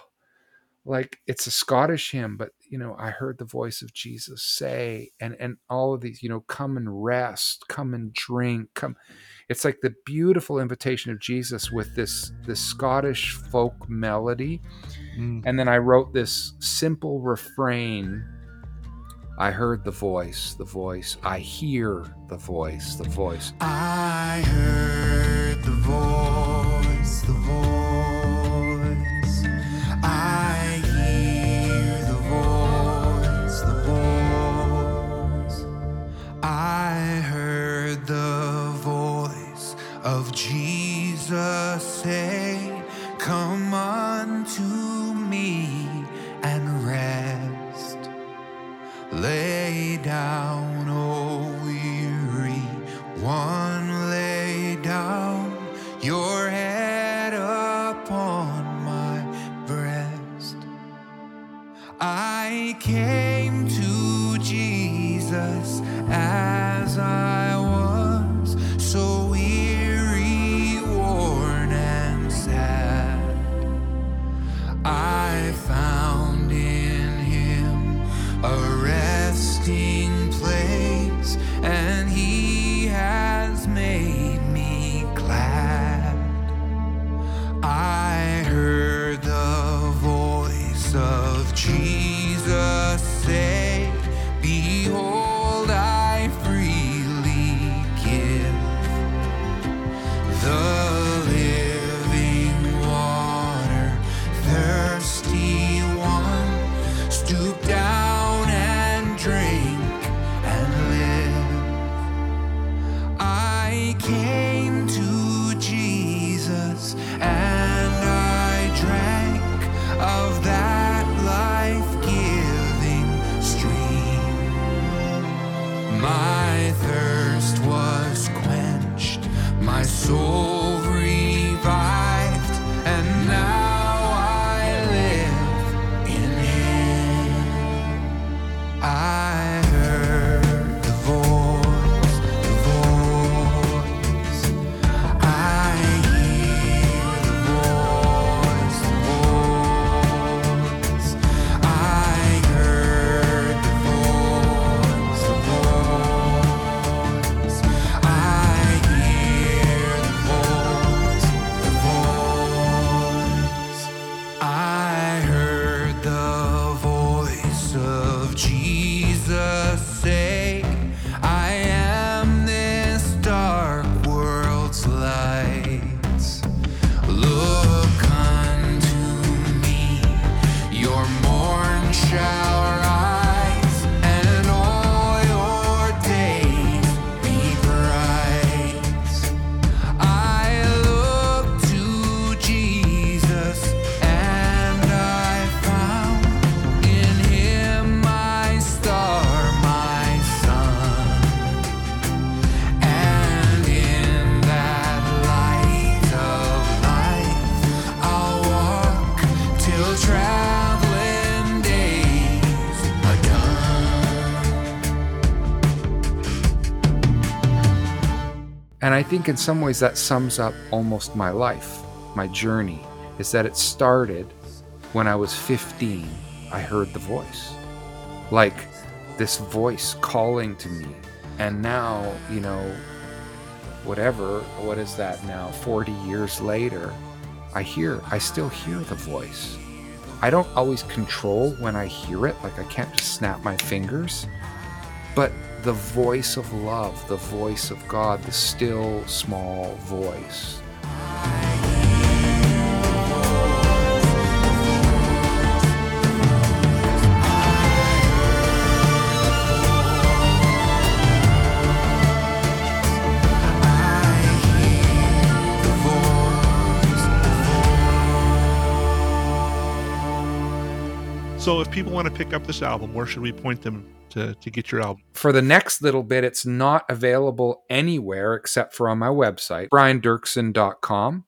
Speaker 3: like it's a Scottish hymn, but you know, I heard the voice of Jesus say, and and all of these, you know, come and rest, come and drink, come. It's like the beautiful invitation of Jesus with this this Scottish folk melody, mm. and then I wrote this simple refrain I heard the voice, the voice. I hear the voice, the voice.
Speaker 1: I heard Jesus say,
Speaker 3: think in some ways that sums up almost my life, my journey, is that it started when I was 15. I heard the voice. Like this voice calling to me. And now, you know, whatever, what is that now? 40 years later,
Speaker 1: I hear, I still hear the voice. I don't always control when I hear it, like I can't just snap my fingers. But the voice of love, the voice of God, the still small voice.
Speaker 2: So if people want to pick up this album, where should we point them to, to get your album?
Speaker 1: For the next little bit, it's not available anywhere except for on my website, briandoerksen.com.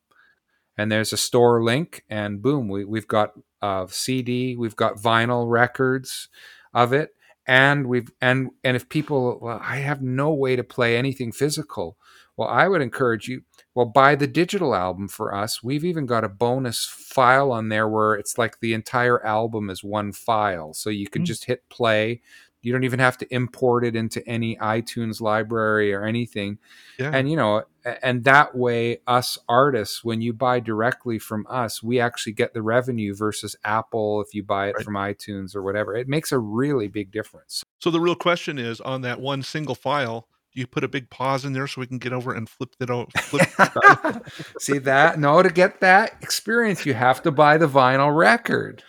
Speaker 1: And there's a store link, and boom, we, we've got a CD, we've got vinyl records of it. And we've and and if people well, I have no way to play anything physical. Well, I would encourage you, well, buy the digital album for us. We've even got a bonus file on there where it's like the entire album is one file. So you can
Speaker 2: Mm.
Speaker 1: just hit play. You don't even have to import it into any iTunes library or anything.
Speaker 2: Yeah.
Speaker 1: And you know, and that way us artists when you buy directly from us, we actually get the revenue versus Apple if you buy it
Speaker 2: Right.
Speaker 1: from iTunes or whatever. It makes a really big difference.
Speaker 2: So the real question is on that one single file, you put a big pause in there so we can get over and flip it out? Flip
Speaker 1: See that? No, to get that experience, you have to buy the vinyl record.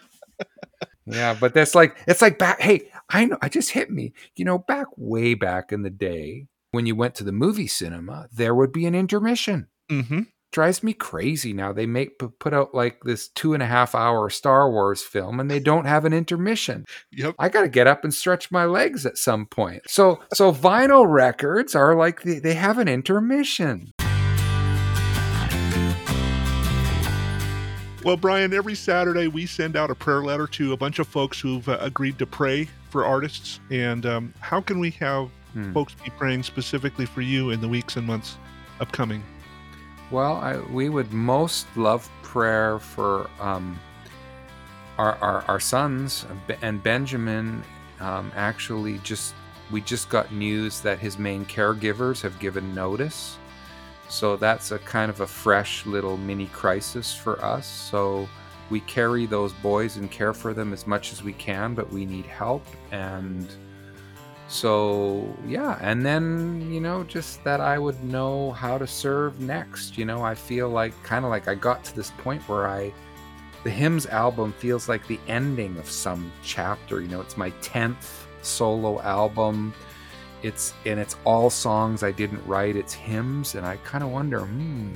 Speaker 1: Yeah, but that's like it's like back. Hey, I know. I just hit me. You know, back way back in the day when you went to the movie cinema, there would be an intermission.
Speaker 2: mm-hmm.
Speaker 1: Drives me crazy now. They make put out like this two and a half hour Star Wars film, and they don't have an intermission.
Speaker 2: Yep.
Speaker 1: I got to get up and stretch my legs at some point. So, so vinyl records are like the, they have an intermission.
Speaker 2: Well, Brian, every Saturday we send out a prayer letter to a bunch of folks who've uh, agreed to pray for artists. And um, how can we have
Speaker 1: Hmm.
Speaker 2: folks be praying specifically for you in the weeks and months upcoming?
Speaker 1: Well, I, we would most love prayer for um, our, our our sons and Benjamin. Um, actually, just we just got news that his main caregivers have given notice, so that's a kind of a fresh little mini crisis for us. So we carry those boys and care for them as much as we can, but we need help and. So, yeah, and then, you know, just that I would know how to serve next. You know, I feel like kind of like I got to this point where I, the hymns album feels like the ending of some chapter. You know, it's my 10th solo album. It's, and it's all songs I didn't write, it's hymns. And I kind of wonder, hmm,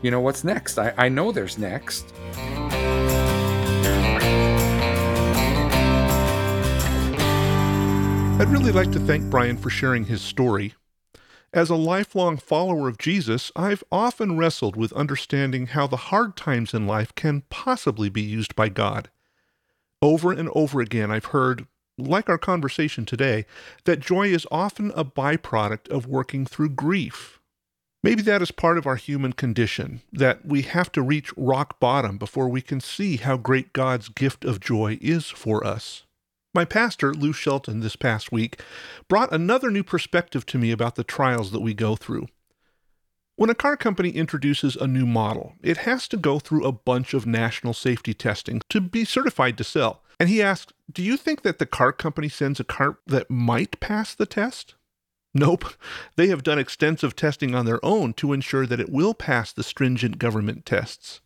Speaker 1: you know, what's next? I, I know there's next.
Speaker 2: I'd really like to thank Brian for sharing his story. As a lifelong follower of Jesus, I've often wrestled with understanding how the hard times in life can possibly be used by God. Over and over again, I've heard, like our conversation today, that joy is often a byproduct of working through grief. Maybe that is part of our human condition, that we have to reach rock bottom before we can see how great God's gift of joy is for us. My pastor, Lou Shelton, this past week brought another new perspective to me about the trials that we go through. When a car company introduces a new model, it has to go through a bunch of national safety testing to be certified to sell. And he asked, Do you think that the car company sends a car that might pass the test? Nope. They have done extensive testing on their own to ensure that it will pass the stringent government tests.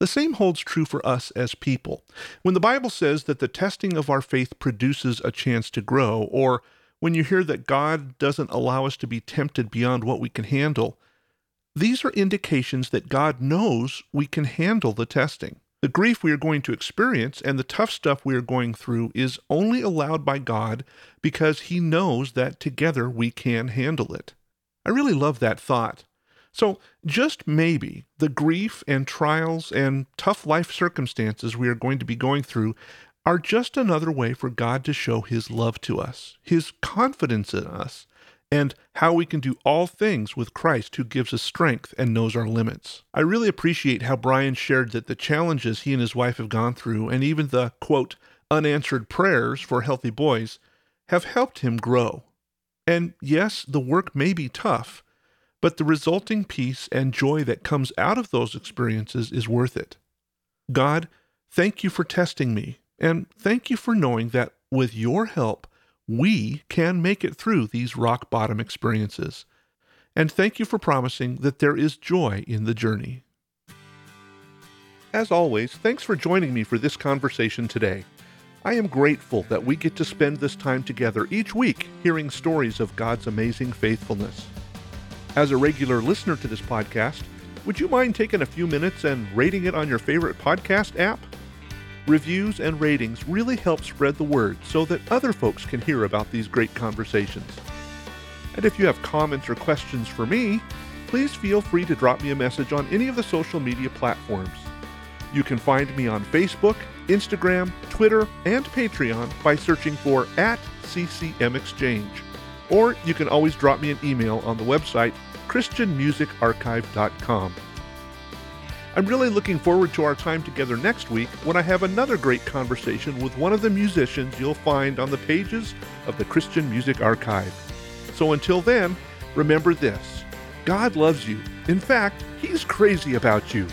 Speaker 2: The same holds true for us as people. When the Bible says that the testing of our faith produces a chance to grow, or when you hear that God doesn't allow us to be tempted beyond what we can handle, these are indications that God knows we can handle the testing. The grief we are going to experience and the tough stuff we are going through is only allowed by God because He knows that together we can handle it. I really love that thought. So, just maybe the grief and trials and tough life circumstances we are going to be going through are just another way for God to show His love to us, His confidence in us, and how we can do all things with Christ who gives us strength and knows our limits. I really appreciate how Brian shared that the challenges he and his wife have gone through, and even the quote, unanswered prayers for healthy boys, have helped him grow. And yes, the work may be tough, but the resulting peace and joy that comes out of those experiences is worth it. God, thank you for testing me, and thank you for knowing that with your help, we can make it through these rock bottom experiences. And thank you for promising that there is joy in the journey. As always, thanks for joining me for this conversation today. I am grateful that we get to spend this time together each week hearing stories of God's amazing faithfulness. As a regular listener to this podcast, would you mind taking a few minutes and rating it on your favorite podcast app? Reviews and ratings really help spread the word so that other folks can hear about these great conversations. And if you have comments or questions for me, please feel free to drop me a message on any of the social media platforms. You can find me on Facebook, Instagram, Twitter, and Patreon by searching for at CCM Exchange. Or you can always drop me an email on the website christianmusicarchive.com. I'm really looking forward to our time together next week when I have another great conversation with one of the musicians you'll find on the pages of the Christian Music Archive. So until then, remember this God loves you. In fact, He's crazy about you.